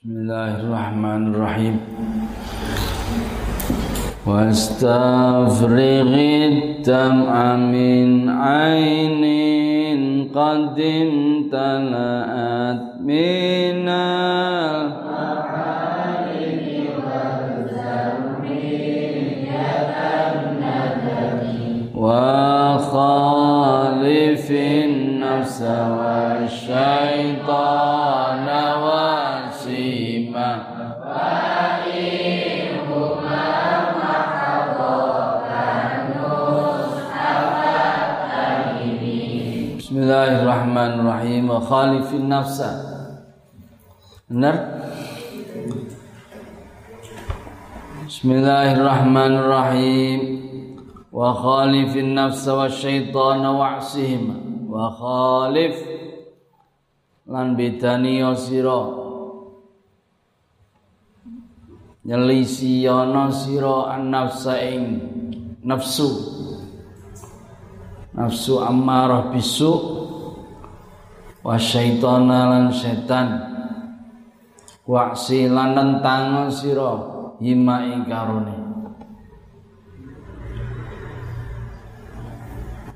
Bismillahirrahmanirrahim. واستفرغ الدمع من عين قد امتلأت من وخالف النفس والشيطان Bismillahirrahmanirrahim. Khalifin nafsa. Benar? Bismillahirrahmanirrahim. Wa khalifin nafsa wa syaitana wa'sihim wa khalif. Lan bedani sira. Nyelisi ana sira an nafsa ing nafsu. Nafsu ammarah bisu wa syaitana lan setan. Wa'si lan nentang sira hima ing karone.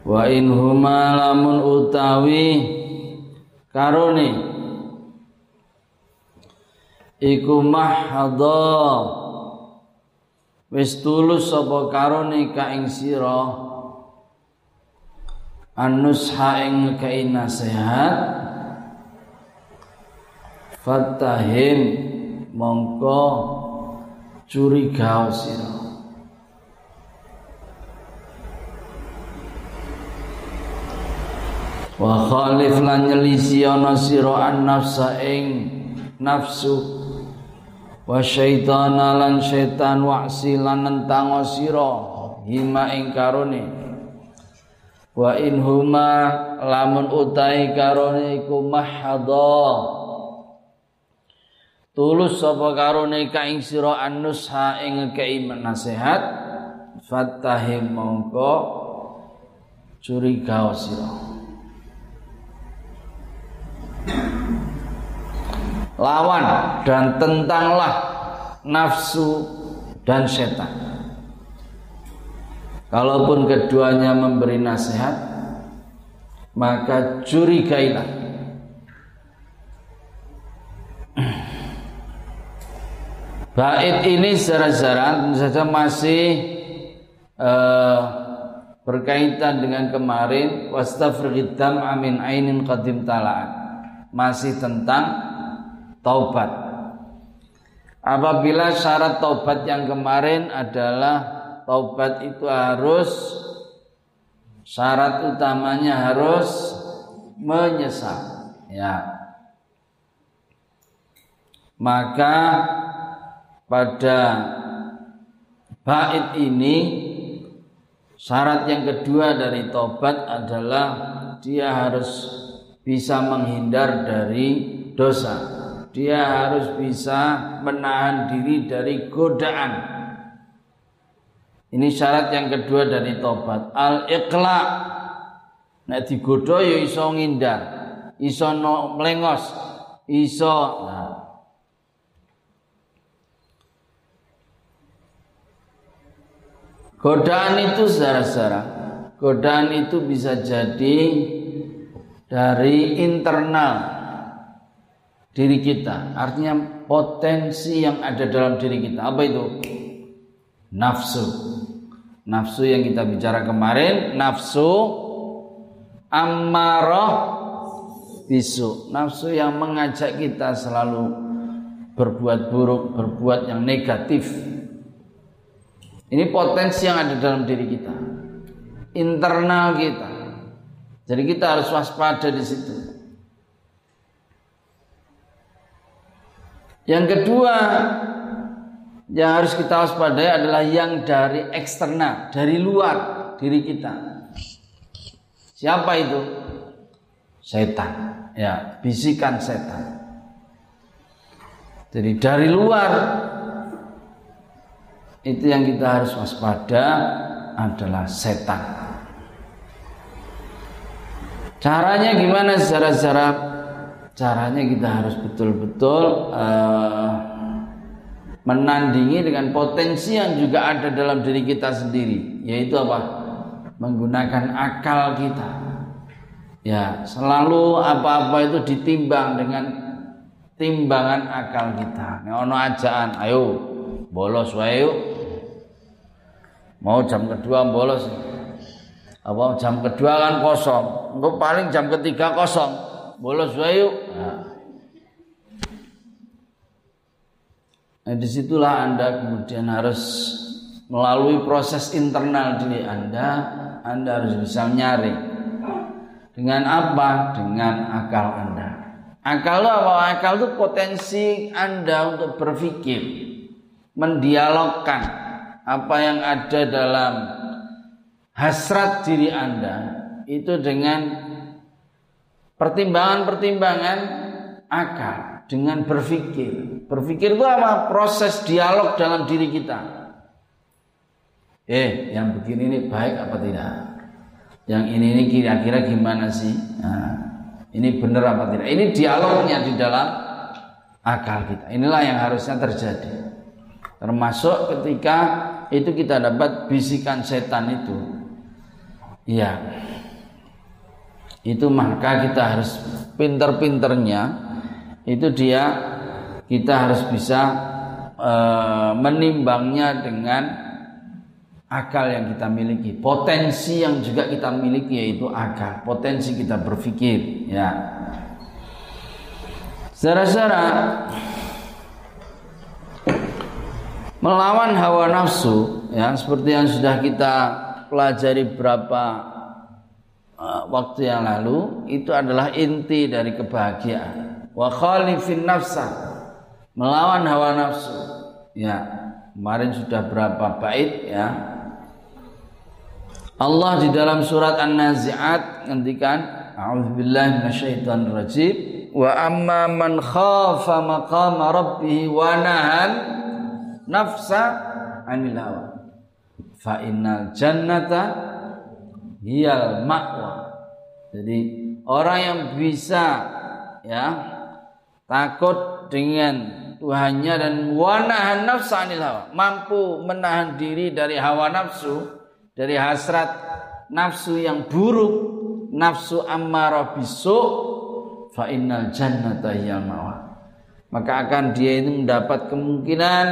Wa in huma lamun utawi karone. Iku mahadha. Wis tulus sapa karone ka ing sira anusha ing kai nasihat. Fatahim mongko curiga sira. Wa khalif lan nyelisi ana sira an nafsa ing nafsu. Wa syaitana lan syaitan wa'si lan nentang sira. Hima ing karone wa in huma lamun utai karone iku mahadha. Tulus sapa karone ka ing sira annusha ing kei nasihat fatahim mongko curiga sira. Lawan dan tentanglah nafsu dan setan Kalaupun keduanya memberi nasihat, maka curigailah. Bait ini secara-secara saja masih uh, berkaitan dengan kemarin wastafridam amin ainin qadim talaan masih tentang taubat apabila syarat taubat yang kemarin adalah taubat itu harus syarat utamanya harus menyesal. Ya. Maka pada bait ini syarat yang kedua dari taubat adalah dia harus bisa menghindar dari dosa. Dia harus bisa menahan diri dari godaan ini syarat yang kedua dari tobat. Al iqla. Nek digodho ya iso ngindar, iso no melengos, iso nah. Godaan itu secara-secara Godaan itu bisa jadi dari internal diri kita. Artinya potensi yang ada dalam diri kita. Apa itu? Nafsu. Nafsu yang kita bicara kemarin nafsu ammarah bisu. Nafsu yang mengajak kita selalu berbuat buruk, berbuat yang negatif. Ini potensi yang ada dalam diri kita. Internal kita. Jadi kita harus waspada di situ. Yang kedua, yang harus kita waspadai adalah yang dari eksternal, dari luar diri kita. Siapa itu? Setan. Ya, bisikan setan. Jadi dari luar itu yang kita harus waspada adalah setan. Caranya gimana secara-secara caranya kita harus betul-betul uh, menandingi dengan potensi yang juga ada dalam diri kita sendiri yaitu apa? Menggunakan akal kita. Ya selalu apa-apa itu ditimbang dengan timbangan akal kita. Ini ono ajaan ayo bolos wae mau jam kedua bolos. Apa jam kedua kan kosong. Engko paling jam ketiga kosong. Bolos wae nah. Nah, di situlah Anda kemudian harus melalui proses internal diri Anda, Anda harus bisa nyari. Dengan apa? Dengan akal Anda. Akal apa? Akal itu potensi Anda untuk berpikir, mendialogkan apa yang ada dalam hasrat diri Anda itu dengan pertimbangan-pertimbangan akal dengan berpikir. Berpikir itu apa? Proses dialog dalam diri kita. Eh, yang begini ini baik apa tidak? Yang ini ini kira-kira gimana sih? Nah, ini benar apa tidak? Ini dialognya di dalam akal kita. Inilah yang harusnya terjadi. Termasuk ketika itu kita dapat bisikan setan itu. Iya. Itu maka kita harus pinter-pinternya itu dia kita harus bisa e, menimbangnya dengan akal yang kita miliki, potensi yang juga kita miliki yaitu akal, potensi kita berpikir, ya. Saudara-saudara, melawan hawa nafsu, ya seperti yang sudah kita pelajari berapa uh, waktu yang lalu, itu adalah inti dari kebahagiaan. Wa khalifin nafsa melawan hawa nafsu. Ya kemarin sudah berapa bait ya. Allah di dalam surat An-Nazi'at ngendikan a'udzubillahi minasyaitonir rajim wa amma man khafa maqama rabbih wa nahan nafsa 'anil hawa. Fa innal jannata hiyal ma'wa. Jadi orang yang bisa ya takut dengan Tuhannya dan wanahan nafsu anil hawa. Mampu menahan diri dari hawa nafsu dari hasrat nafsu yang buruk nafsu ammarah bisu fa innal jannata mawa. Maka akan dia ini mendapat kemungkinan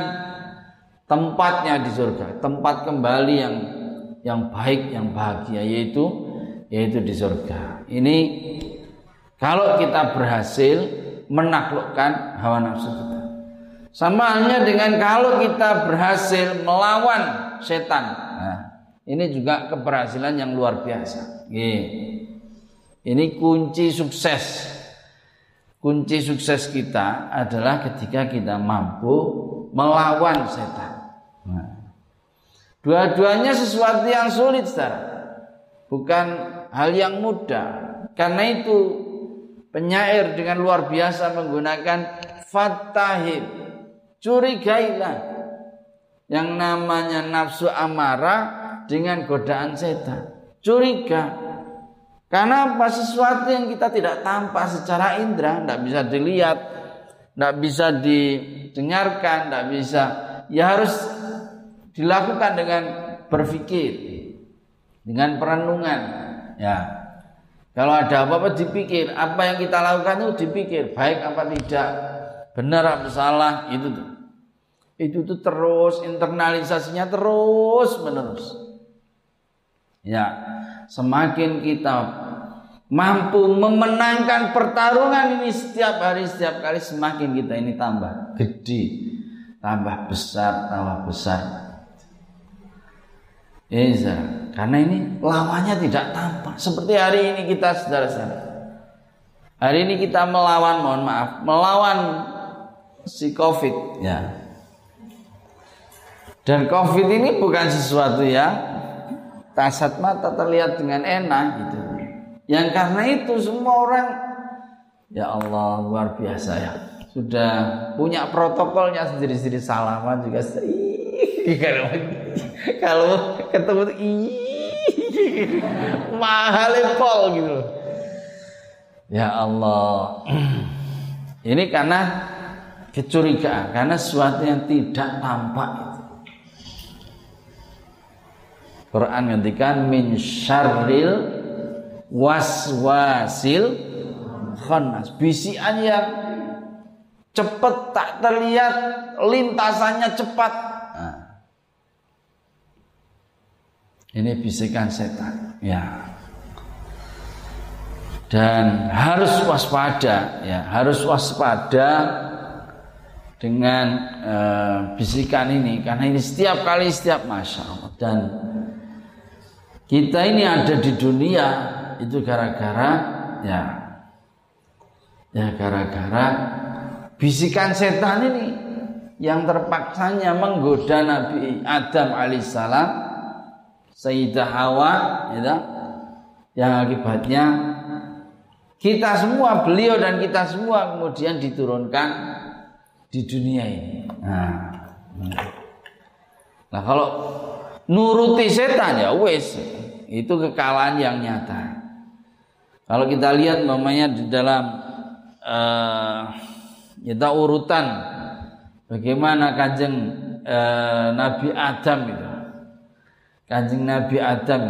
tempatnya di surga tempat kembali yang yang baik yang bahagia yaitu yaitu di surga. Ini kalau kita berhasil menaklukkan hawa nafsu kita. Sama halnya dengan kalau kita berhasil melawan setan. Nah, ini juga keberhasilan yang luar biasa. Ini kunci sukses. Kunci sukses kita adalah ketika kita mampu melawan setan. Nah, Dua-duanya sesuatu yang sulit, saudara. Bukan hal yang mudah. Karena itu penyair dengan luar biasa menggunakan fatahib curigailah. Yang namanya nafsu amarah dengan godaan setan. Curiga. Karena apa? Sesuatu yang kita tidak tampak secara indera tidak bisa dilihat tidak bisa didengarkan tidak bisa. Ya harus dilakukan dengan berpikir dengan perenungan. Ya. Kalau ada apa-apa dipikir, apa yang kita lakukan itu dipikir, baik apa tidak, benar apa salah, itu tuh. Itu tuh terus internalisasinya terus menerus. Ya, semakin kita mampu memenangkan pertarungan ini setiap hari setiap kali semakin kita ini tambah gede, tambah besar, tambah besar. Iya, karena ini lawannya tidak tampak. Seperti hari ini kita saudara-saudara. Hari ini kita melawan, mohon maaf, melawan si Covid ya. Dan Covid ini bukan sesuatu yang kasat mata terlihat dengan enak gitu. Yang karena itu semua orang ya Allah luar biasa ya. Sudah punya protokolnya sendiri-sendiri salaman juga. Kalau ketemu mahal pol gitu Ya Allah. Ini karena kecurigaan karena sesuatu yang tidak tampak itu. Quran ngendikan min syarril waswasil khannas. Bisian yang cepat tak terlihat, lintasannya cepat. Nah. Ini bisikan setan. Ya. Dan harus waspada, ya, harus waspada dengan uh, bisikan ini. Karena ini setiap kali setiap masa dan kita ini ada di dunia itu gara-gara ya ya gara-gara bisikan setan ini yang terpaksanya menggoda Nabi Adam alaihissalam Sayyidah Hawa ya, yang akibatnya kita semua beliau dan kita semua kemudian diturunkan di dunia ini. Nah, nah kalau nuruti setan ya wes. Itu kekalahan yang nyata. Kalau kita lihat namanya di dalam uh, kita urutan bagaimana kanjeng uh, Nabi Adam itu, kanjeng Nabi Adam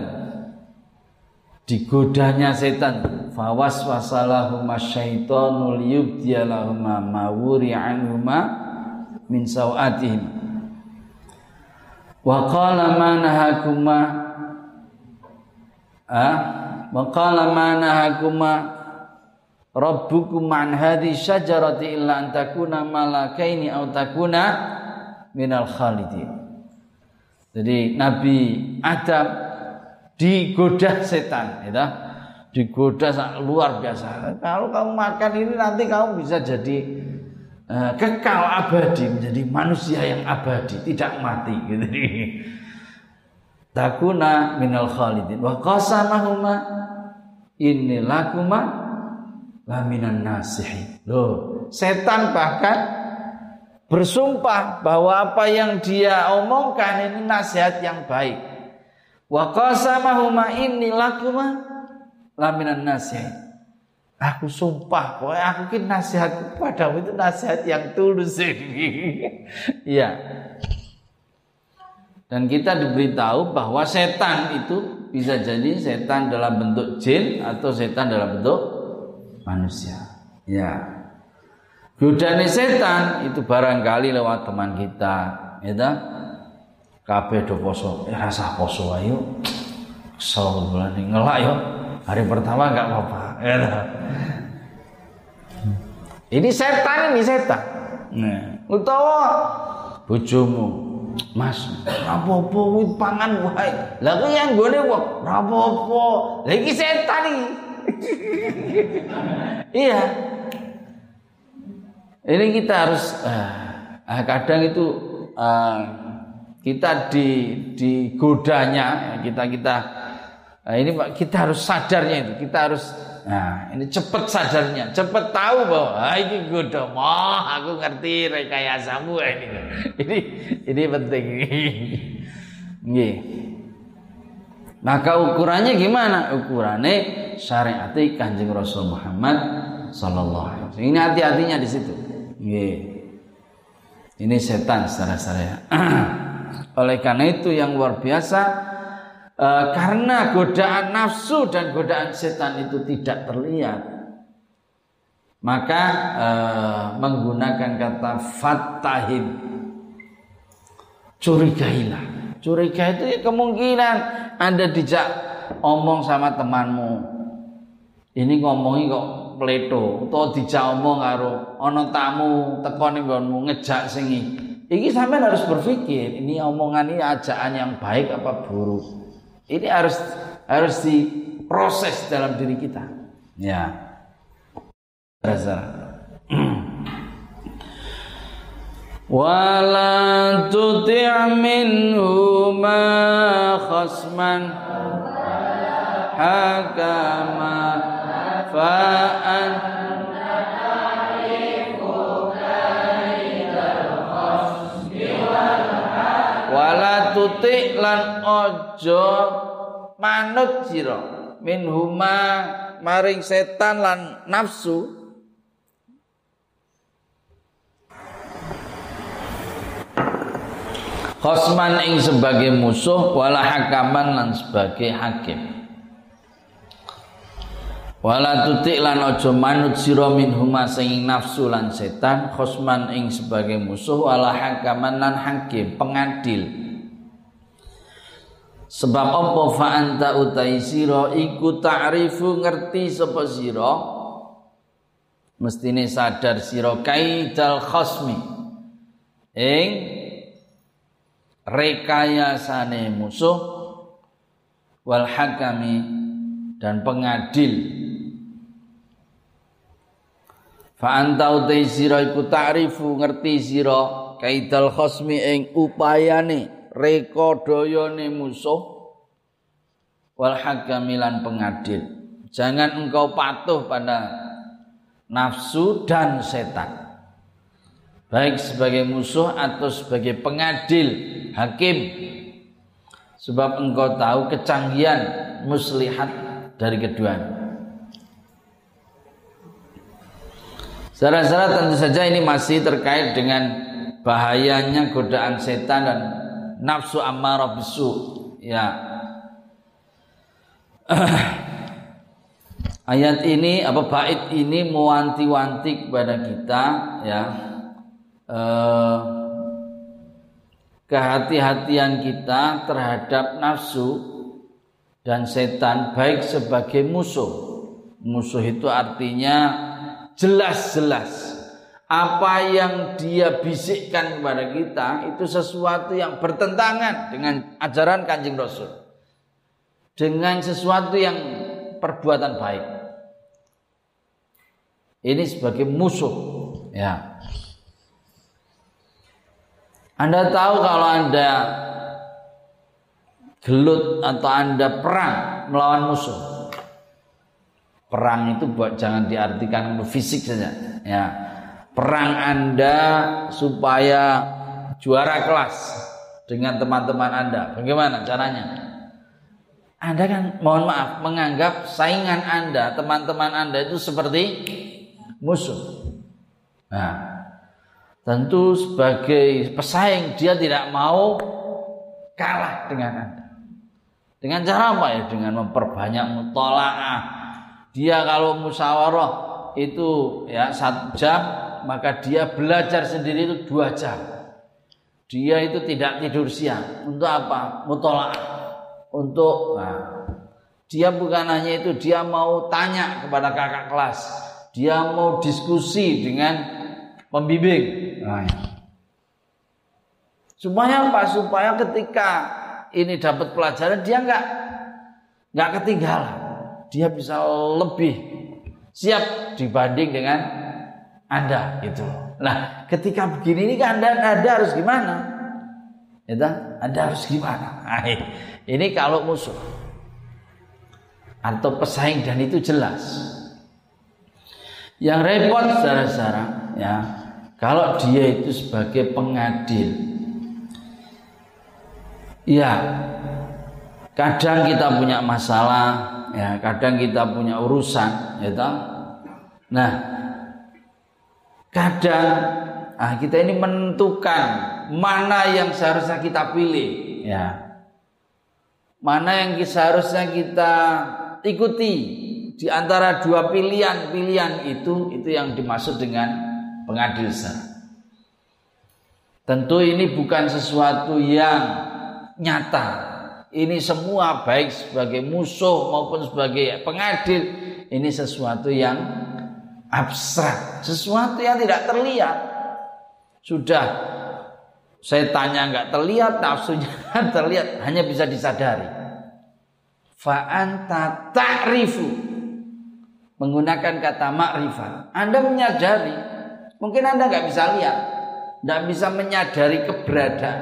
digodanya setan. Fawas wasalahuma syaitonul yubdiyalahuma mawuri anhuma min sawatihim. Wa qala ma nahakuma ah maqala ma nahakuma rabbukum an hadhi syajarati illa an takuna malakaini aw takuna minal khalidin. Jadi Nabi Adam digoda setan ya digoda luar biasa. Kalau kamu makan ini nanti kamu bisa jadi uh, kekal abadi menjadi manusia yang abadi tidak mati gitu. Takuna minal khalidin. Wa qasamahuma inni lakuma la minan nasihin loh setan bahkan bersumpah bahwa apa yang dia omongkan ini nasihat yang baik wa qasamahuma inni lakuma la minan nasihin Aku sumpah, pokoknya aku kan nasihat padamu itu nasihat yang tulus ini. Iya. Dan kita diberitahu bahwa setan itu bisa jadi setan dalam bentuk jin atau setan dalam bentuk manusia. Ya. Godaan setan itu barangkali lewat teman kita, ya Kabeh do poso, eh, rasa poso ayo. Kesel bulan ini ngelak yo. Hari pertama enggak apa-apa. Ya Ini setan ini setan. Nah, utawa bojomu Mas, apa-apa kuwi pangan wae. Lah kuwi yang gone wong, apa-apa. Lah iki setan iki. iya. Ini kita harus uh, kadang itu uh, kita di digodanya kita kita uh, ini kita harus sadarnya itu kita harus Nah, ini cepet sadarnya, cepet tahu bahwa ah, ini godo, mah aku ngerti rekayasamu ini. Ini ini penting ini. Maka ukurannya gimana? Ukurannya syariat Kanjeng Rasul Muhammad sallallahu alaihi. Ini hati-hatinya di situ. Ini setan secara-secara. Oleh karena itu yang luar biasa e, karena godaan nafsu dan godaan setan itu tidak terlihat maka e, menggunakan kata fatahim curigailah. Curiga itu ya kemungkinan anda dijak omong sama temanmu. Ini ngomongi kok pleto atau dijak omong karo ono tamu teko ning ngejak singi iki sampean harus berpikir ini omongan ini ajaan yang baik apa buruk ini harus harus diproses dalam diri kita. Ya. Rasa. Wala tuti' minhuma khasman hakama fa'an yuti lan ojo manut sira. Min huma maring setan lan nafsu. Khosman ing sebagai musuh wala hakaman lan sebagai hakim. Wala tutik lan ojo manut sira min huma sing nafsu lan setan khosman ing sebagai musuh wala hakaman lan hakim pengadil. Sebab apa fa anta utai sira? Iku ta'rifu ngerti sapa sira? Mestine sadar sira kaidal khasmi. Ing rekayasane musuh wal hakami dan pengadil. Fa anta utai sira? Iku ta'rifu ngerti sira kaidal khasmi ing upayane reka dayane musuh wal hakamilan pengadil. Jangan engkau patuh pada nafsu dan setan. Baik sebagai musuh atau sebagai pengadil hakim. Sebab engkau tahu kecanggihan muslihat dari keduanya Saudara-saudara tentu saja ini masih terkait dengan bahayanya godaan setan dan nafsu ammarah bisu ya. Ayat ini apa bait ini mewanti-wanti kepada kita ya. Eh, kehati-hatian kita terhadap nafsu dan setan baik sebagai musuh. Musuh itu artinya jelas-jelas apa yang dia bisikkan kepada kita itu sesuatu yang bertentangan dengan ajaran Kanjeng Rasul. Dengan sesuatu yang perbuatan baik. Ini sebagai musuh, ya. Anda tahu kalau Anda gelut atau Anda perang melawan musuh. Perang itu buat jangan diartikan fisik saja, ya perang Anda supaya juara kelas dengan teman-teman Anda. Bagaimana caranya? Anda kan mohon maaf menganggap saingan Anda, teman-teman Anda itu seperti musuh. Nah, tentu sebagai pesaing dia tidak mau kalah dengan Anda. Dengan cara apa ya? Dengan memperbanyak mutolaah. Dia kalau musyawarah itu ya satu jam maka dia belajar sendiri itu dua jam. Dia itu tidak tidur siang. Untuk apa? Mutolak. Untuk nah, dia bukan hanya itu, dia mau tanya kepada kakak kelas. Dia mau diskusi dengan pembimbing. Nah, ya. Supaya apa? Supaya ketika ini dapat pelajaran dia nggak nggak ketinggalan. Dia bisa lebih siap dibanding dengan anda itu. Nah, ketika begini ini kan Anda, anda harus gimana? Ya, anda harus gimana? Nah, ini kalau musuh atau pesaing dan itu jelas. Yang repot saudara-saudara ya, kalau dia itu sebagai pengadil. Ya, kadang kita punya masalah, ya, kadang kita punya urusan, ya Nah, Kadang ah, kita ini menentukan mana yang seharusnya kita pilih, ya. Mana yang seharusnya kita ikuti di antara dua pilihan-pilihan itu itu yang dimaksud dengan pengadil. Tentu ini bukan sesuatu yang nyata. Ini semua baik sebagai musuh maupun sebagai pengadil ini sesuatu yang abstrak, sesuatu yang tidak terlihat. Sudah saya tanya nggak terlihat, nafsunya terlihat, hanya bisa disadari. Fa'anta ta'rifu menggunakan kata makrifat. Anda menyadari, mungkin Anda nggak bisa lihat, nggak bisa menyadari keberadaan,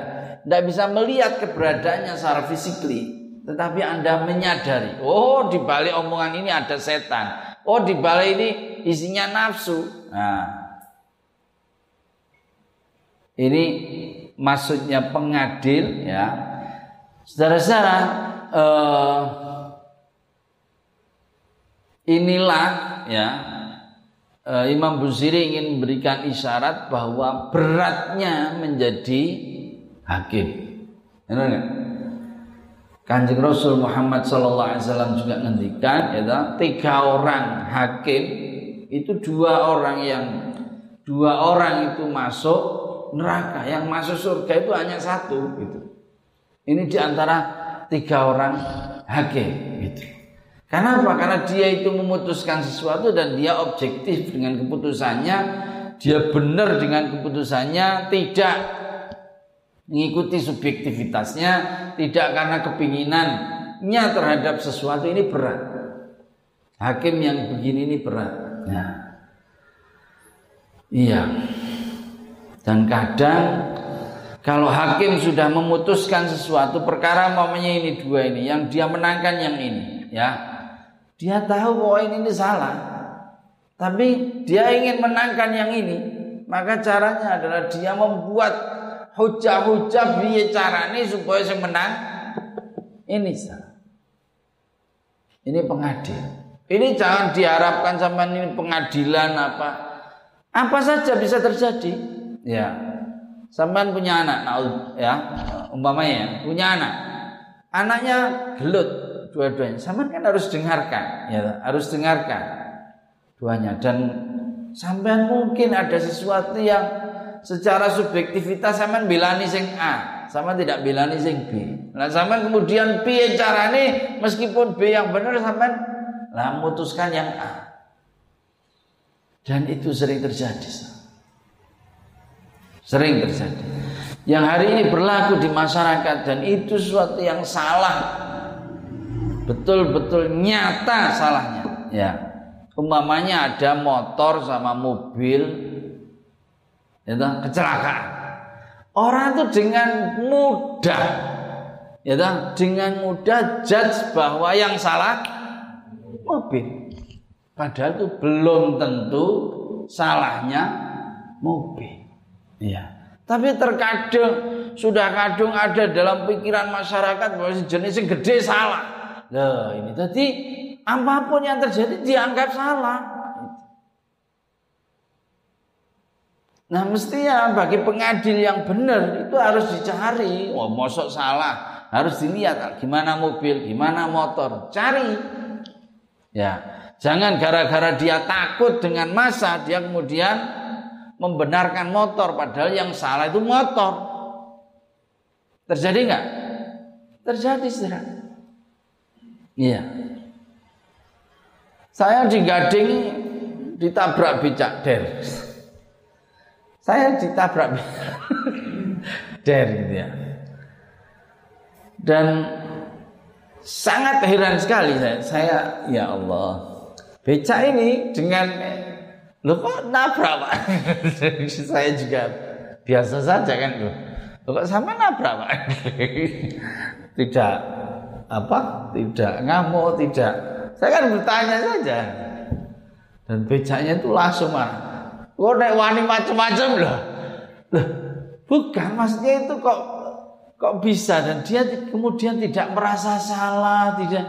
nggak bisa melihat keberadaannya secara fisikly, tetapi Anda menyadari, oh di balik omongan ini ada setan, Oh di balik ini isinya nafsu. Nah, ini maksudnya pengadil ya. Saudara-saudara, eh, inilah ya eh, Imam Busiri ingin memberikan isyarat bahwa beratnya menjadi hakim. Benar? Kanjeng Rasul Muhammad Wasallam juga ngendikan, ya, tiga orang hakim itu dua orang yang dua orang itu masuk neraka, yang masuk surga itu hanya satu, gitu. Ini di antara tiga orang hakim, gitu. Karena apa? Karena dia itu memutuskan sesuatu dan dia objektif dengan keputusannya, dia benar dengan keputusannya, tidak mengikuti subjektivitasnya, tidak karena kepinginannya terhadap sesuatu ini berat. Hakim yang begini ini berat. Ya. Iya. Dan kadang kalau hakim sudah memutuskan sesuatu perkara mamanya ini dua ini yang dia menangkan yang ini ya dia tahu bahwa ini, ini salah. Tapi dia ingin menangkan yang ini. Maka caranya adalah dia membuat hujah-hujah biaya cara ini supaya saya menang. Ini salah. Ini pengadil. Ini jangan diharapkan sama ini pengadilan apa. Apa saja bisa terjadi. Ya. Sampai punya anak, ya, umpamanya punya anak. Anaknya gelut, dua-duanya. Sama kan harus dengarkan, ya, harus dengarkan duanya dan sampean mungkin ada sesuatu yang secara subjektivitas sampean bilani sing A, sama tidak bilani sing B. Nah, sampean kemudian B carane meskipun B yang benar sampean lah memutuskan yang A. Dan itu sering terjadi. Sering terjadi. Yang hari ini berlaku di masyarakat dan itu sesuatu yang salah betul-betul nyata salahnya ya umpamanya ada motor sama mobil itu kecelakaan orang itu dengan mudah ya dengan mudah judge bahwa yang salah mobil padahal itu belum tentu salahnya mobil ya tapi terkadang sudah kadung ada dalam pikiran masyarakat bahwa jenis yang gede salah Loh, ini tadi apa pun yang terjadi dianggap salah. Nah mestinya bagi pengadil yang benar itu harus dicari. Oh mosok salah, harus dilihat gimana mobil, gimana motor, cari. Ya, jangan gara-gara dia takut dengan masa dia kemudian membenarkan motor padahal yang salah itu motor. Terjadi nggak? Terjadi saudara. Iya. Saya di Gading ditabrak becak der. Saya ditabrak der gitu ya. Dan sangat heran sekali saya. Saya ya Allah. Becak ini dengan lo kok nabrak Pak? saya juga biasa saja kan lo. kok sama nabrak Pak? Tidak apa tidak ngamuk tidak saya kan bertanya saja dan becaknya itu langsung mah kok naik wani macam-macam loh loh bukan maksudnya itu kok kok bisa dan dia kemudian tidak merasa salah tidak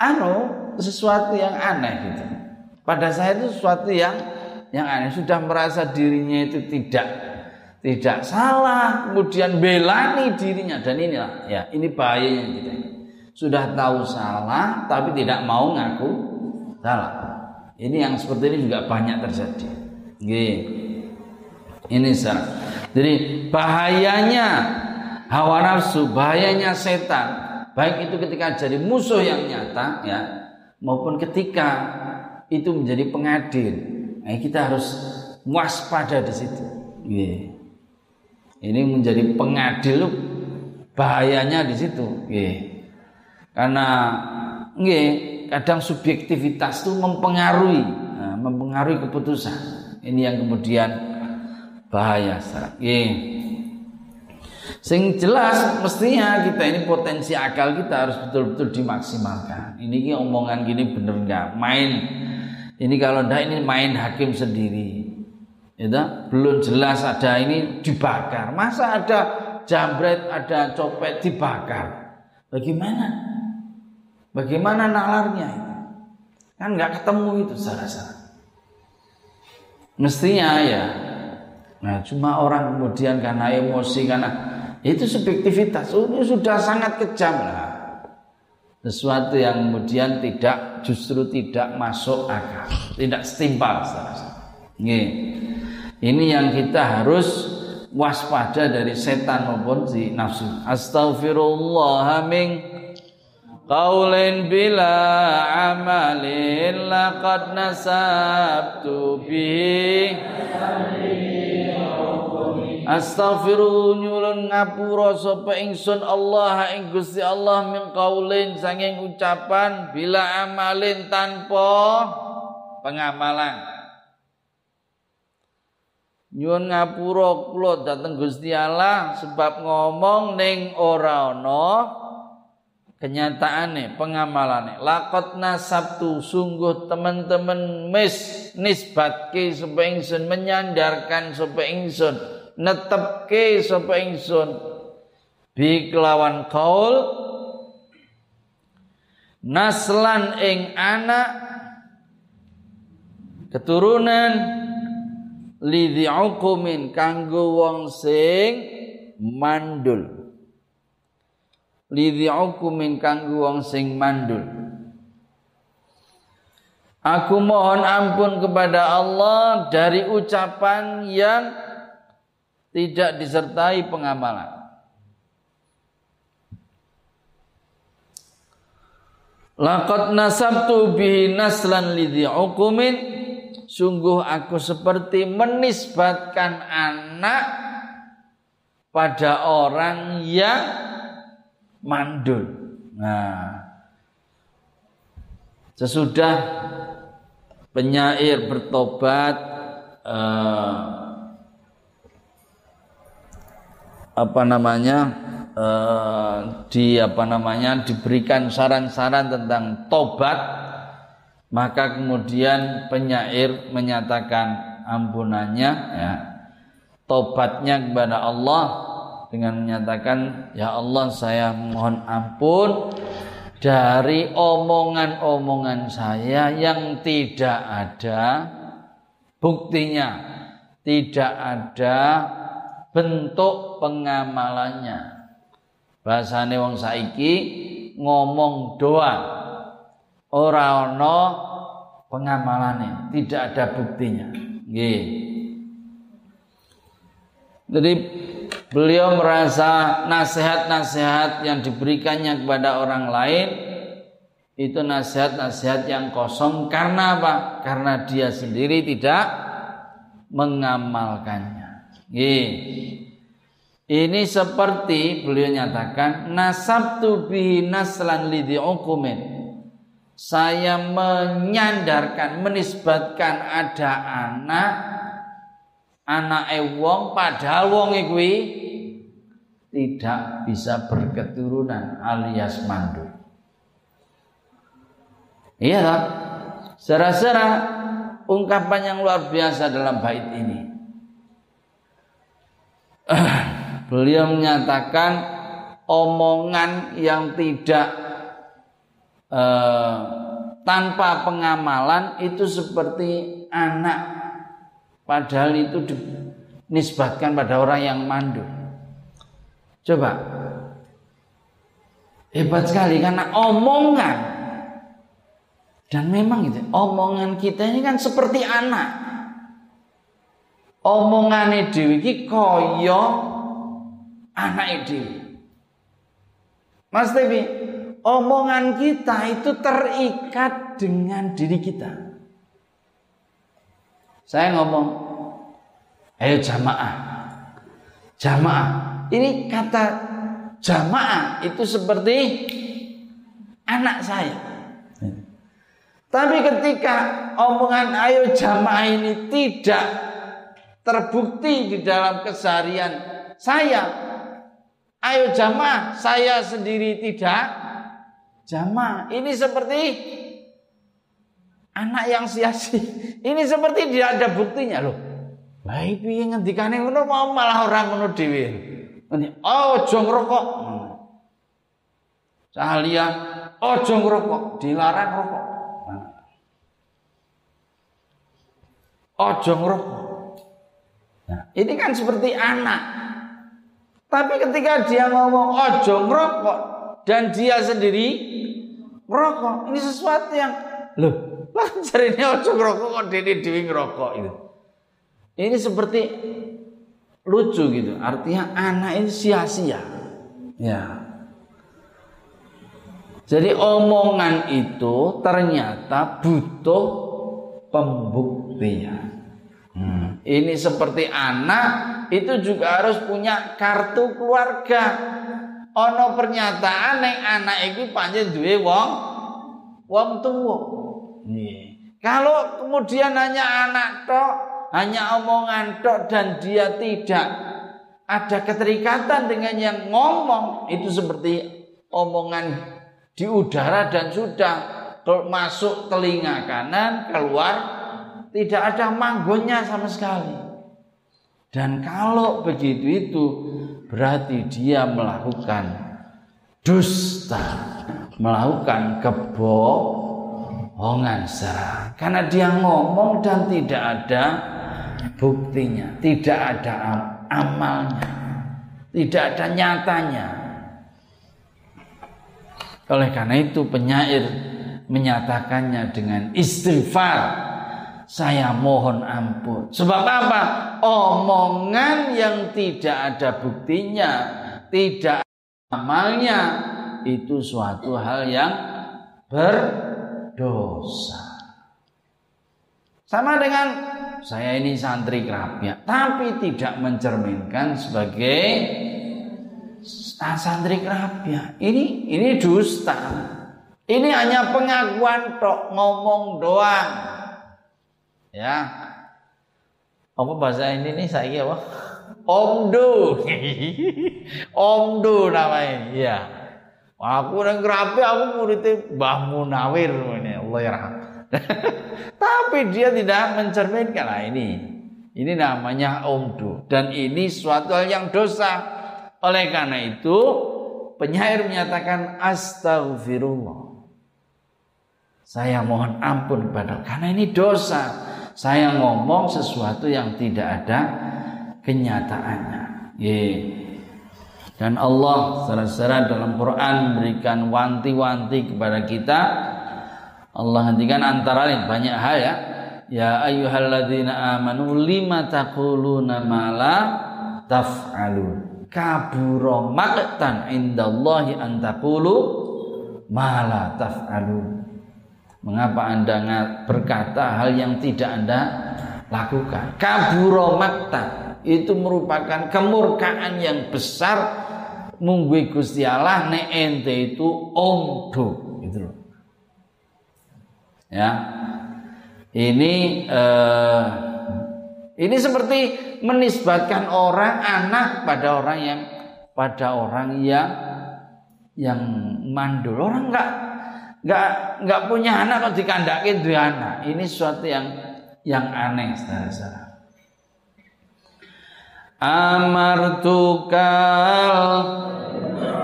anu sesuatu yang aneh gitu pada saya itu sesuatu yang yang aneh sudah merasa dirinya itu tidak tidak salah kemudian belani dirinya dan inilah ya ini bahayanya kita sudah tahu salah tapi tidak mau ngaku salah. Ini yang seperti ini juga banyak terjadi. Gini. Ini salah. Jadi bahayanya hawa nafsu, bahayanya setan, baik itu ketika jadi musuh yang nyata ya, maupun ketika itu menjadi pengadil. Nah, kita harus waspada di situ. Gini. Ini menjadi pengadil bahayanya di situ. Gini. Karena nggih, kadang subjektivitas itu mempengaruhi, nah, mempengaruhi keputusan. Ini yang kemudian bahaya Nggih. Sing jelas mestinya kita ini potensi akal kita harus betul-betul dimaksimalkan. Ini omongan gini bener nggak? Main ini kalau ndak ini main hakim sendiri. Ya, belum jelas ada ini dibakar. Masa ada jambret, ada copet dibakar? Bagaimana? Bagaimana nalarnya itu? Kan nggak ketemu itu salah-salah. Mestinya ya. Nah, cuma orang kemudian karena emosi karena itu subjektivitas. Ini sudah sangat kejam lah. Sesuatu yang kemudian tidak justru tidak masuk akal, tidak setimpal Ini yang kita harus waspada dari setan maupun si nafsu. Astaghfirullah min qaulin bila amalin laqad nasabtu bihi Astaghfirullah nyulun ngapura sapa ingsun Allah ing Gusti Allah min qaulin sanging ucapan bila amalin tanpa pengamalan. Nyuwun ngapura kula dhateng Gusti Allah sebab ngomong ning ora ana kenyataane pengamalane lakot nasabtu sungguh teman-teman mis nisbatke sapa ingsun menyandarkan sapa ingsun netepke sapa ingsun? Bi kelawan kaul. Naslan ing anak. Keturunan. Lidhi ukumin kanggo wong sing mandul. Lidhi ukumin kanggo wong sing mandul. Aku mohon ampun kepada Allah dari ucapan yang tidak disertai pengamalan. Laqad nasabtu bihi naslan lidhi ukumin Sungguh aku seperti menisbatkan anak pada orang yang mandul. Nah, sesudah penyair bertobat, eh, apa namanya eh, di apa namanya diberikan saran-saran tentang tobat maka kemudian penyair menyatakan ampunannya ya. Tobatnya kepada Allah dengan menyatakan ya Allah saya mohon ampun dari omongan-omongan saya yang tidak ada. Buktinya tidak ada bentuk pengamalannya. Bahasane wong saiki ngomong doa ora ana pengamalane, tidak ada buktinya. Nggih. Jadi beliau merasa nasihat-nasihat yang diberikannya kepada orang lain itu nasihat-nasihat yang kosong karena apa? Karena dia sendiri tidak mengamalkannya. Ini seperti beliau nyatakan nasabtu bihi naslan lidhi ukumin. Saya menyandarkan, menisbatkan ada anak anak wong padahal wong kuwi tidak bisa berketurunan alias mandul. Iya? Secara ungkapan yang luar biasa dalam bait ini. beliau menyatakan omongan yang tidak eh, tanpa pengamalan itu seperti anak. Padahal itu dinisbatkan pada orang yang mandul coba. Hebat sekali karena omongan. Dan memang itu omongan kita ini kan seperti anak omongane dhewe iki kaya anake dhewe. Mas Tevi, omongan kita itu terikat dengan diri kita. Saya ngomong, ayo jamaah. Jamaah. Ini kata jamaah itu seperti anak saya. Tapi ketika omongan ayo jamaah ini tidak terbukti di dalam keseharian saya. Ayo jamaah, saya sendiri tidak jamaah. Ini seperti anak yang sia-sia. Ini seperti tidak ada buktinya loh. Baik piye ngendikane ngono mau malah orang ngono dhewe. Oh, ojo ngrokok. Cahlia, ojo ngrokok, dilarang rokok. Ojo ngrokok. Nah, ini kan seperti anak. Tapi ketika dia ngomong ojo ngerokok dan dia sendiri ngerokok, ini sesuatu yang loh, lancar ini ojo ngerokok kok dini dewi ngerokok itu. Ini seperti lucu gitu. Artinya anak ini sia-sia. Ya. Jadi omongan itu ternyata butuh pembuktian. Ini seperti anak itu juga harus punya kartu keluarga. Ono pernyataan yang anak itu panjang duwe wong wong tua. Kalau kemudian hanya anak tok, hanya omongan tok dan dia tidak ada keterikatan dengan yang ngomong, itu seperti omongan di udara dan sudah masuk telinga kanan, keluar tidak ada manggonnya sama sekali. Dan kalau begitu itu berarti dia melakukan dusta, melakukan kebohongan secara karena dia ngomong dan tidak ada buktinya, tidak ada amalnya, tidak ada nyatanya. Oleh karena itu penyair menyatakannya dengan istighfar saya mohon ampun. Sebab apa? Omongan yang tidak ada buktinya, tidak amalnya, itu suatu hal yang berdosa. Sama dengan saya ini santri kerapia, tapi tidak mencerminkan sebagai santri kerapia. Ini ini dusta. Ini hanya pengakuan tok ngomong doang. Ya. Apa bahasa ini nih saya apa? Omdo. Omdo namanya. Iya. Aku orang kerapi aku muridnya Mbah Munawir ini Allah ya Tapi dia tidak mencerminkan lah ini. Ini namanya omdo dan ini suatu hal yang dosa. Oleh karena itu penyair menyatakan astagfirullah. Saya mohon ampun kepada karena ini dosa saya ngomong sesuatu yang tidak ada kenyataannya. Ye. Dan Allah secara dalam Quran memberikan wanti-wanti kepada kita. Allah hentikan antara lain banyak hal ya. Ya ayyuhalladzina amanu lima taquluna ma la taf'alun. Kabura maqtan indallahi an taqulu ma la taf'alun. Mengapa Anda berkata hal yang tidak Anda lakukan? Kaburo makta itu merupakan kemurkaan yang besar munggui Gusti Allah ne ente itu omdo gitu loh. Ya. Ini eh, ini seperti menisbatkan orang anak pada orang yang pada orang yang yang mandul. Orang enggak nggak nggak punya anak kok dikandakin dua anak. Ini sesuatu yang yang aneh saudara-saudara. Amartukal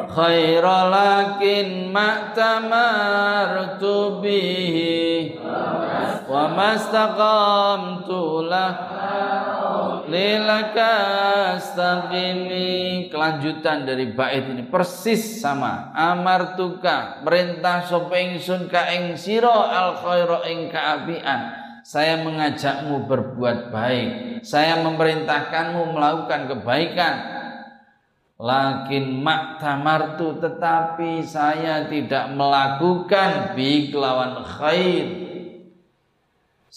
khairalakin ma'tamartu bihi wa mastaqamtu lah lilaka astaqimi. Kelanjutan dari bait ini persis sama. Amartuka perintah sapa ingsun ka ing al khaira ing kaapian. Saya mengajakmu berbuat baik. Saya memerintahkanmu melakukan kebaikan. Lakin maktamartu tetapi saya tidak melakukan bi kelawan khair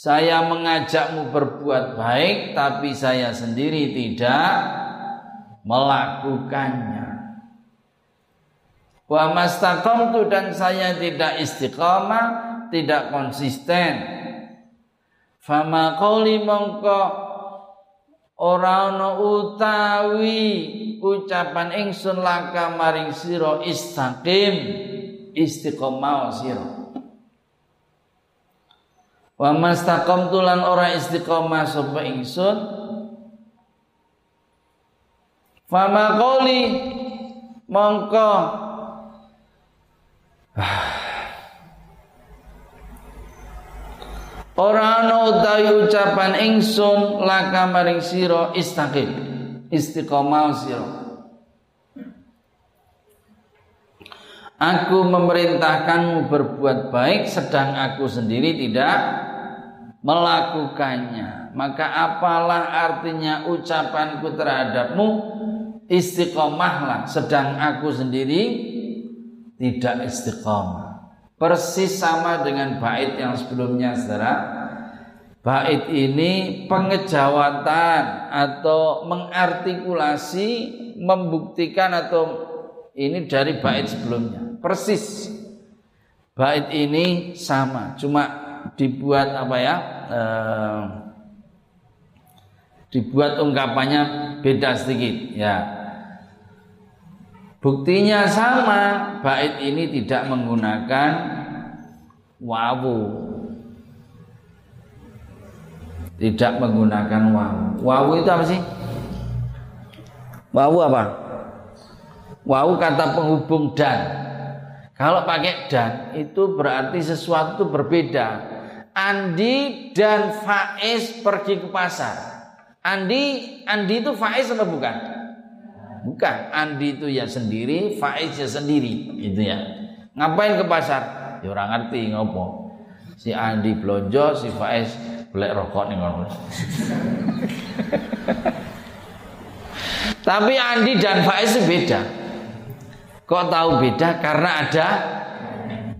saya mengajakmu berbuat baik tapi saya sendiri tidak melakukannya. Wa mastaqamtu dan saya tidak istiqamah, tidak konsisten. Fama qauli mongko ora ana utawi ucapan ingsun laka maring sira istaqim istiqomah sira wa mastaqamtu lan ora istiqomah sapa ingsun. Fama qoli mongko. Ora ana utawi ucapan ingsun laka maring sira istaqim istiqomah sira. Aku memerintahkanmu berbuat baik sedang aku sendiri tidak melakukannya. Maka apalah artinya ucapanku terhadapmu istiqomahlah sedang aku sendiri tidak istiqomah. Persis sama dengan bait yang sebelumnya saudara. Bait ini pengejawatan atau mengartikulasi membuktikan atau ini dari bait sebelumnya. Persis. Bait ini sama, cuma dibuat apa ya? Eh, dibuat ungkapannya beda sedikit ya. Buktinya sama, bait ini tidak menggunakan wawu. Tidak menggunakan wawu. Wawu itu apa sih? Wawu apa? Wawu kata penghubung dan. Kalau pakai dan itu berarti sesuatu berbeda. Andi dan Faiz pergi ke pasar. Andi Andi itu Faiz atau bukan? Bukan, Andi itu ya sendiri, Faiz ya sendiri, itu ya. Ngapain ke pasar? Ya orang ngerti ngopo. Si Andi belanja, si Faiz beli rokok nih ngono. Tapi Andi dan Faiz beda. Kok tahu beda? Karena ada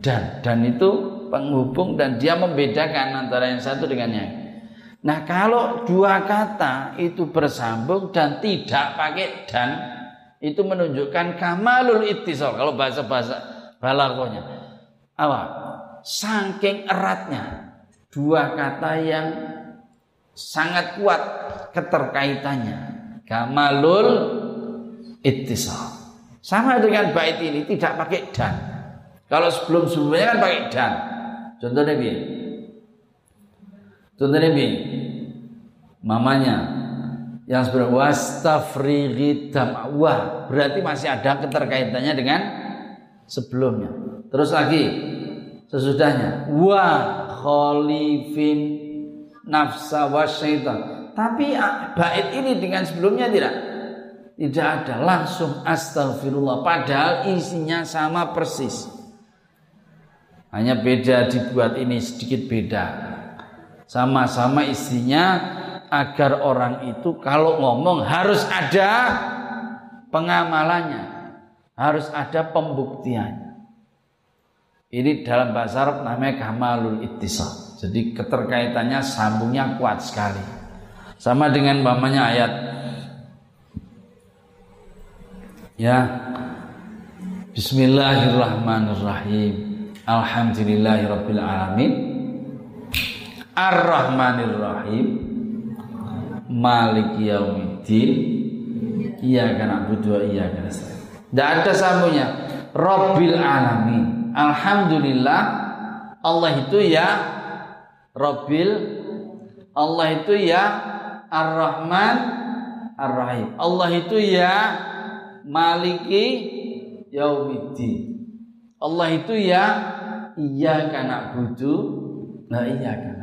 dan dan itu penghubung dan dia membedakan antara yang satu dengan yang Nah kalau dua kata itu bersambung dan tidak pakai dan itu menunjukkan kamalul ittisal kalau bahasa-bahasa balagonya. Apa? Saking eratnya dua kata yang sangat kuat keterkaitannya. Kamalul ittisal. Sama dengan bait ini tidak pakai dan. Kalau sebelum-sebelumnya kan pakai dan. Contohnya begini. Contohnya ini mamanya yang sebenarnya wastafrighi berarti masih ada keterkaitannya dengan sebelumnya. Terus lagi sesudahnya wa khalifin nafsa wa syaitan. Tapi ah, bait ini dengan sebelumnya tidak tidak ada langsung astagfirullah padahal isinya sama persis. Hanya beda dibuat ini sedikit beda. Sama-sama isinya agar orang itu kalau ngomong harus ada pengamalannya, harus ada pembuktiannya. Ini dalam bahasa Arab namanya kamalul ittisal. Jadi keterkaitannya sambungnya kuat sekali. Sama dengan mamanya ayat ya Bismillahirrahmanirrahim Alhamdulillahirabbil alamin Ar-Rahmanir Rahim Malik Yaumiddin Iyyaka na'budu wa iyyaka nasta'in. Tidak ada sambungnya. Rabbil alamin. Alhamdulillah Allah itu ya Rabbil Allah itu ya Ar-Rahman Ar-Rahim. Allah itu ya Maliki Yaumiddin. Allah itu ya Iyyaka na'budu wa iyyaka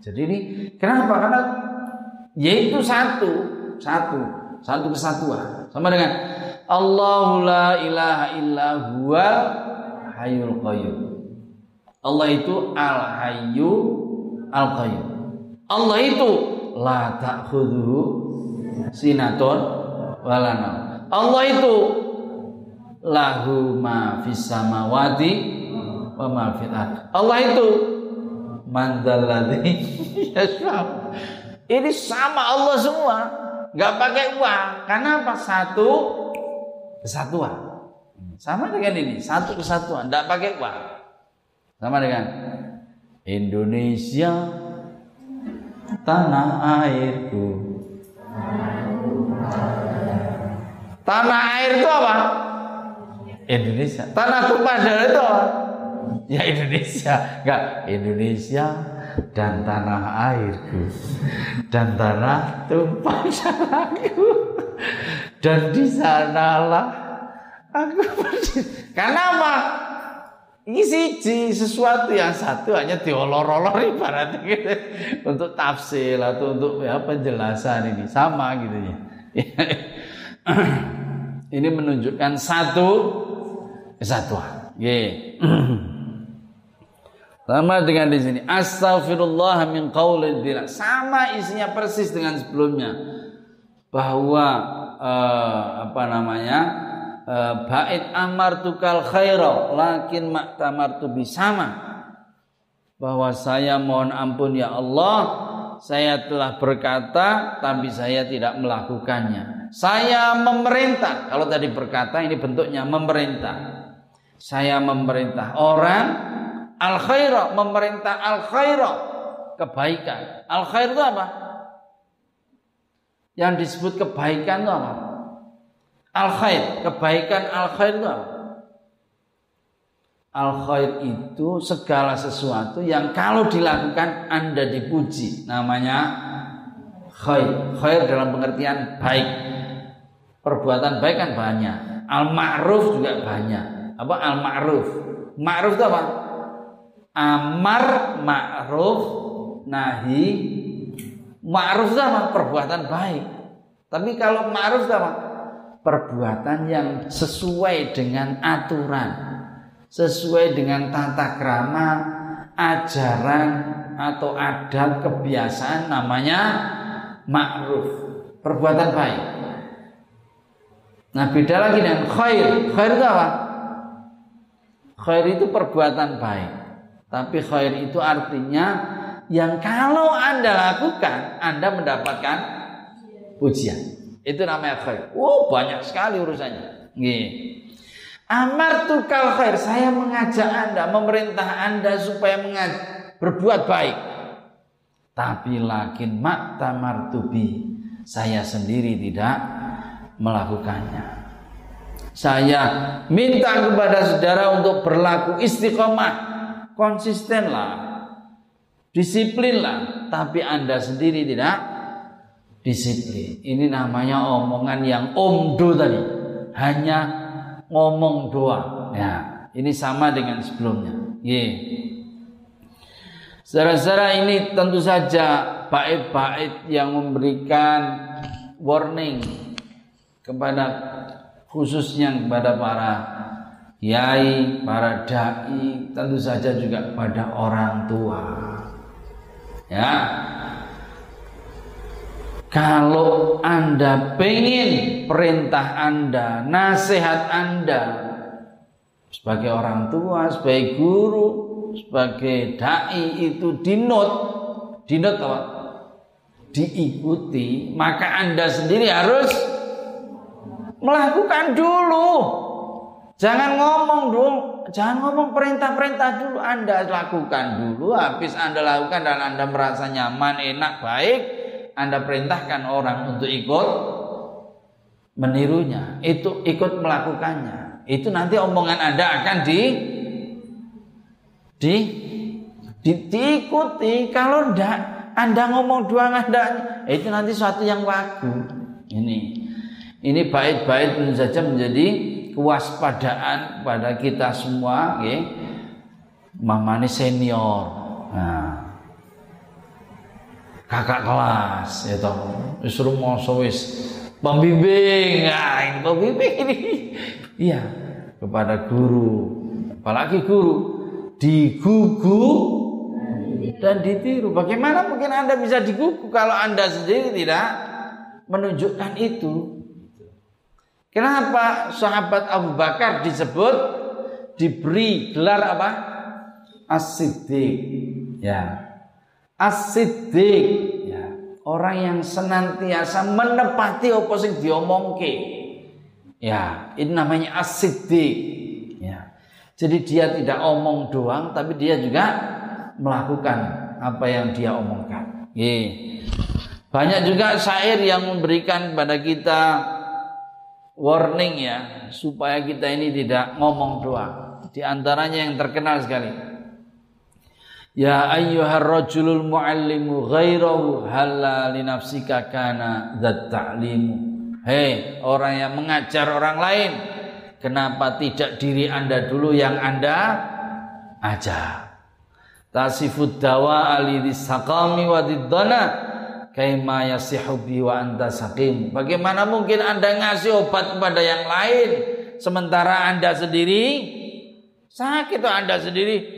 jadi ini kenapa? Karena yaitu satu, satu, satu kesatuan. Sama dengan Allahu la ilaha illa huwa hayyul qayyum. Allah itu al hayyu al qayyum. Allah itu la ta'khudhuhu sinatun wala Allah itu lahu ma fis samawati wa ma fil Allah itu yashfa'u. Ini sama Allah semua, nggak pakai uang. Karena apa? Satu kesatuan. Sama dengan ini, satu kesatuan, nggak pakai uang. Sama dengan Indonesia tanah airku. Tanah air itu apa? Indonesia. Tanah darah itu? Ya Indonesia, enggak Indonesia dan tanah airku dan tanah tumpah darahku dan di sanalah aku berdiri. Karena apa? Ini siji sesuatu yang satu hanya diolor-olor ibaratnya gitu. untuk tafsir atau untuk ya penjelasan ini sama gitu ya. ini menunjukkan satu kesatuan. Yeah. Sama dengan di sini. Astaghfirullah min qaulil. Sama isinya persis dengan sebelumnya. Bahwa uh, apa namanya? Uh, bait amartukal khaira lakin maktamartu bisama. Bahwa saya mohon ampun ya Allah, saya telah berkata tapi saya tidak melakukannya. Saya memerintah. Kalau tadi berkata ini bentuknya memerintah. Saya memerintah orang Al khaira memerintah al khaira kebaikan. Al khair itu apa? Yang disebut kebaikan itu apa? Al khair, kebaikan al khair itu apa? Al khair itu segala sesuatu yang kalau dilakukan Anda dipuji. Namanya khair. Khair dalam pengertian baik. Perbuatan baik kan banyak. Al ma'ruf juga banyak. Apa al ma'ruf? Ma'ruf itu apa? amar ma'ruf nahi ma'ruf itu apa? perbuatan baik tapi kalau ma'ruf itu apa? perbuatan yang sesuai dengan aturan sesuai dengan tata krama ajaran atau adat kebiasaan namanya ma'ruf perbuatan baik nah beda lagi dengan khair khair itu apa? Khair itu perbuatan baik tapi khair itu artinya yang kalau Anda lakukan, Anda mendapatkan pujian. Itu namanya khair. Oh, banyak sekali urusannya. Nih. Amar tukal khair. Saya mengajak Anda, memerintah Anda supaya berbuat baik. Tapi lakin mak tamartubi. Saya sendiri tidak melakukannya. Saya minta kepada saudara untuk berlaku istiqomah konsistenlah, disiplinlah, tapi Anda sendiri tidak disiplin. Ini namanya omongan yang omdo tadi, hanya ngomong doang. Ya, ini sama dengan sebelumnya. Ye. Saudara-saudara ini tentu saja bait-bait yang memberikan warning kepada khususnya kepada para kiai, para dai, tentu saja juga pada orang tua. Ya. Kalau Anda pengen perintah Anda, nasihat Anda sebagai orang tua, sebagai guru, sebagai dai itu dinot, dinot apa? Diikuti, maka Anda sendiri harus melakukan dulu Jangan ngomong dulu, jangan ngomong perintah-perintah dulu. Anda lakukan dulu, habis Anda lakukan dan Anda merasa nyaman, enak, baik, Anda perintahkan orang untuk ikut menirunya, itu ikut melakukannya. Itu nanti omongan Anda akan di di, di diikuti. Kalau enggak, Anda ngomong dua Anda itu nanti suatu yang wagu. Ini ini bait-bait saja menjadi kewaspadaan pada kita semua nggih. Mamane senior. Nah. Kakak kelas ya wis rumoso wis pembimbing. Nah pembimbing ini. Iya kepada guru. Apalagi guru. Digugu dan ditiru. Bagaimana mungkin anda bisa digugu kalau anda sendiri tidak menunjukkan itu Kenapa sahabat Abu Bakar disebut diberi gelar apa? As-Siddiq. Ya. As-Siddiq. Ya. Orang yang senantiasa menepati apa sing diomongke. Ya, ini namanya As-Siddiq. Ya. Jadi dia tidak omong doang tapi dia juga melakukan apa yang dia omongkan. Ya. Banyak juga syair yang memberikan kepada kita warning ya supaya kita ini tidak ngomong doang. Di antaranya yang terkenal sekali. Ya ayyuhar rajulul muallimu ghairahu halla li nafsika kana dzat ta'limu. Hei, orang yang mengajar orang lain, kenapa tidak diri Anda dulu yang Anda ajar? Tasifud dawa ali disaqami wa diddana kaima yasihu bi wa anta sakim. Bagaimana mungkin Anda ngasih obat kepada yang lain sementara Anda sendiri sakit tuh Anda sendiri.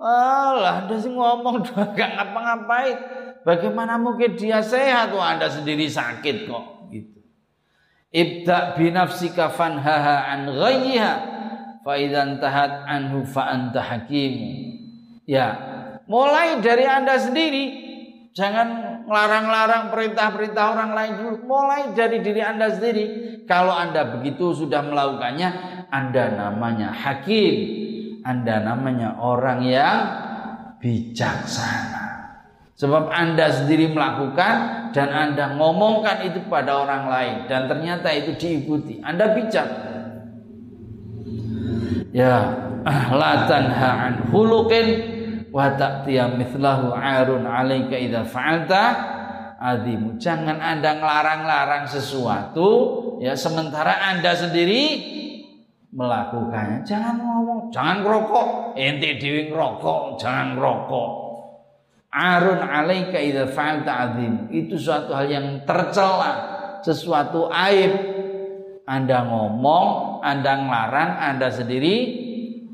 Allah, Anda sih ngomong gak ngapa-ngapain. Bagaimana mungkin dia sehat tuh Anda sendiri sakit kok gitu. Ibda binafsika fanhaha an ghayyiha fa idzan tahat anhu fa anta hakim. Ya, mulai dari Anda sendiri Jangan larang-larang perintah-perintah orang lain dulu. Mulai dari diri Anda sendiri. Kalau Anda begitu sudah melakukannya, Anda namanya hakim. Anda namanya orang yang bijaksana. Sebab Anda sendiri melakukan dan Anda ngomongkan itu pada orang lain dan ternyata itu diikuti. Anda bijak. Ya, la hulukin wa ta'tiya mithlahu 'arun 'alaika idza fa'alta azimu. Jangan Anda ngelarang-larang sesuatu ya sementara Anda sendiri melakukannya. Jangan ngomong, jangan ngerokok. Ente dhewe ngerokok, jangan ngerokok. Arun 'alaika idza fa'alta azim. Itu suatu hal yang tercela, sesuatu aib. Anda ngomong, Anda ngelarang, Anda sendiri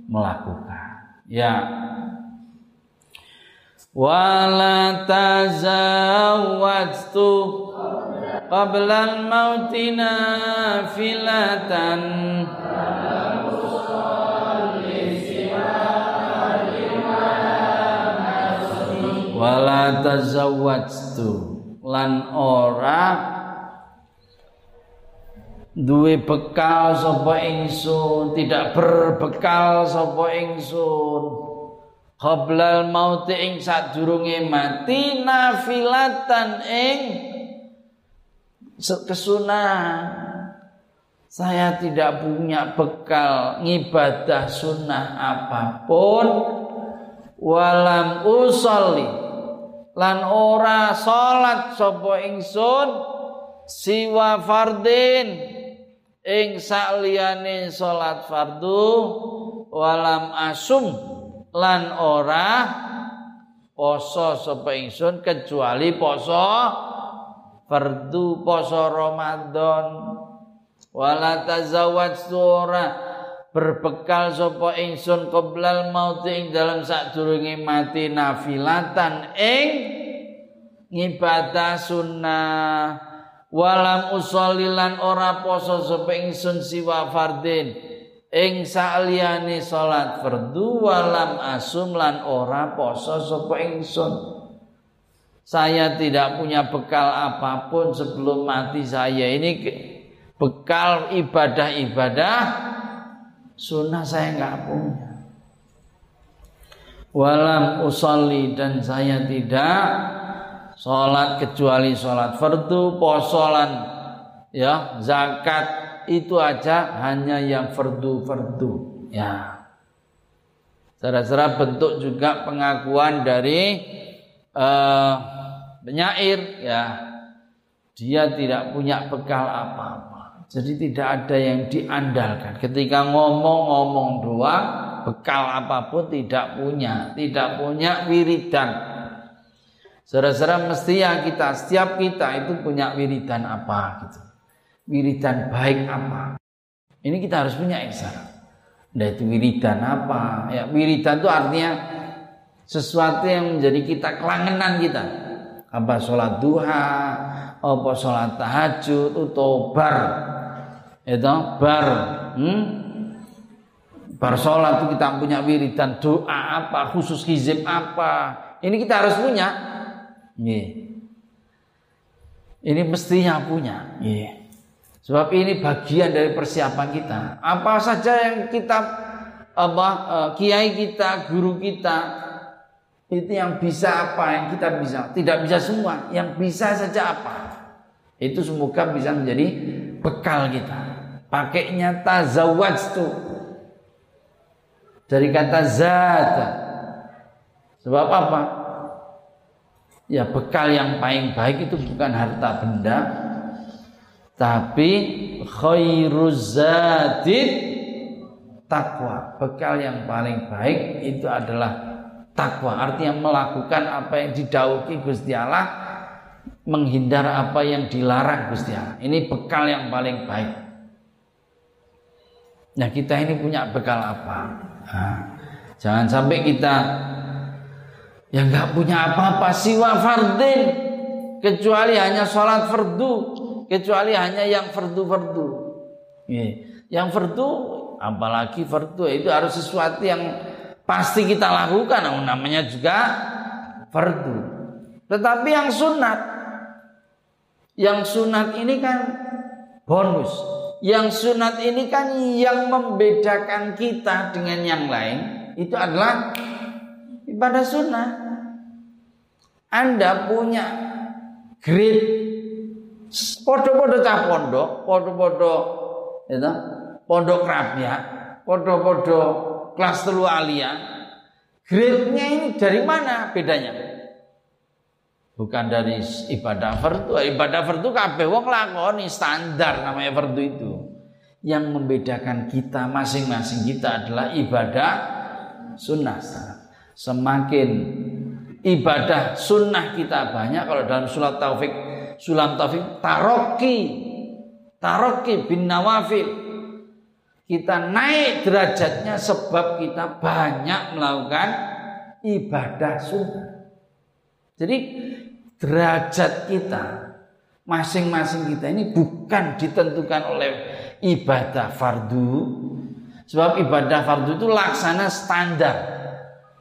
melakukan. Ya, wala tazawwajtu qabla al-maut nafilatan wala tazawwajtu. Lan ora duwe bekal sapa ingsun tidak berbekal sapa ingsun Qoblal mauti ing sadurunge mati nafilatan ing kesunahan. Saya tidak punya bekal ngibadah sunnah apa pun. Walam usolli. Lan ora salat sapa ingsun siwa fardin. Ing sakliyane salat fardu walam asum lan ora poso sapa ingsun kecuali poso fardu poso Ramadan. Wala tazawwaj sura berbekal sapa ingsun qoblal maut ing dalam sadurunge mati nafilatan ing ngibadah sunnah. Walam usollilan ora poso sapa ingsun siwa fardin ing saliyane salat fardu walam asum lan ora poso sapa ingsun. Saya tidak punya bekal apa pun sebelum mati saya. Ini bekal ibadah-ibadah sunnah saya nggak punya. Walam usolli dan saya tidak sholat kecuali sholat fardu posolan ya zakat itu aja hanya yang fardu-fardu. Ya. Secara bentuk juga pengakuan dari uh, penyair ya. Dia tidak punya bekal apa-apa. Jadi tidak ada yang diandalkan. Ketika ngomong-ngomong doang bekal apa pun tidak punya. Tidak punya wiridan. Saudara-saudara mesti yang kita setiap kita itu punya wiridan apa gitu wiridan baik apa. Ini kita harus punya ihsan. Nah itu wiridan apa? Ya wiridan itu artinya sesuatu yang menjadi kita kelangenan kita. Apa sholat duha, apa sholat tahajud, atau bar, itu bar, hmm? bar sholat itu kita punya wiridan doa apa, khusus hizib apa. Ini kita harus punya. Ini mestinya punya. Yeah. Sebab ini bagian dari persiapan kita. Apa saja yang kita apa uh, kiai kita, guru kita itu yang bisa apa yang kita bisa. Tidak bisa semua, yang bisa saja apa. Itu semoga bisa menjadi bekal kita. Pakainya tazawwaj tuh. Dari kata zat. Sebab apa? Ya bekal yang paling baik itu bukan harta benda, tapi khairuz zadid takwa. Bekal yang paling baik itu adalah takwa. Artinya melakukan apa yang didauki Gusti Allah, menghindar apa yang dilarang Gusti Allah. Ini bekal yang paling baik. Nah kita ini punya bekal apa? Nah, jangan sampai kita yang nggak punya apa-apa siwa fardin kecuali hanya sholat fardu kecuali hanya yang fardu-fardu. Yang fardu apalagi fardu itu harus sesuatu yang pasti kita lakukan namanya juga fardu. Tetapi yang sunat yang sunat ini kan bonus. Yang sunat ini kan yang membedakan kita dengan yang lain itu adalah ibadah sunnah. Anda punya grade podo-podo cah pondok, podo-podo itu, pondok kerapia, podo-podo kelas telu alia. Grade-nya ini dari mana bedanya? Bukan dari ibadah fardu. Ibadah fardu kabeh wong lakoni standar namanya fardu itu. Yang membedakan kita masing-masing kita adalah ibadah sunnah. Semakin ibadah sunnah kita banyak kalau dalam sulat taufik sulam taufik taroki taroki bin nawafil kita naik derajatnya sebab kita banyak melakukan ibadah sunnah. Jadi derajat kita masing-masing kita ini bukan ditentukan oleh ibadah fardu. Sebab ibadah fardu itu laksana standar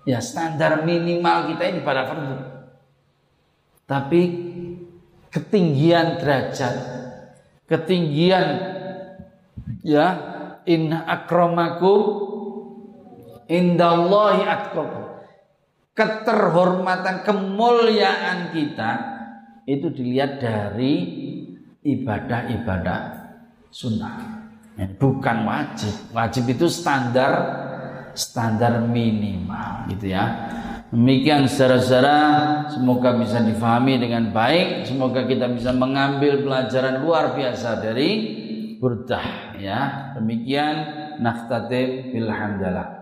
Ya standar minimal kita ini pada fardu. Tapi ketinggian derajat, ketinggian ya inna akramakum indallahi atqakum. Keterhormatan, kemuliaan kita itu dilihat dari ibadah-ibadah sunnah. Bukan wajib. Wajib itu standar standar minimal gitu ya. Demikian secara-secara semoga bisa difahami dengan baik, semoga kita bisa mengambil pelajaran luar biasa dari Burdah ya. Demikian naktatim bilhamdalah.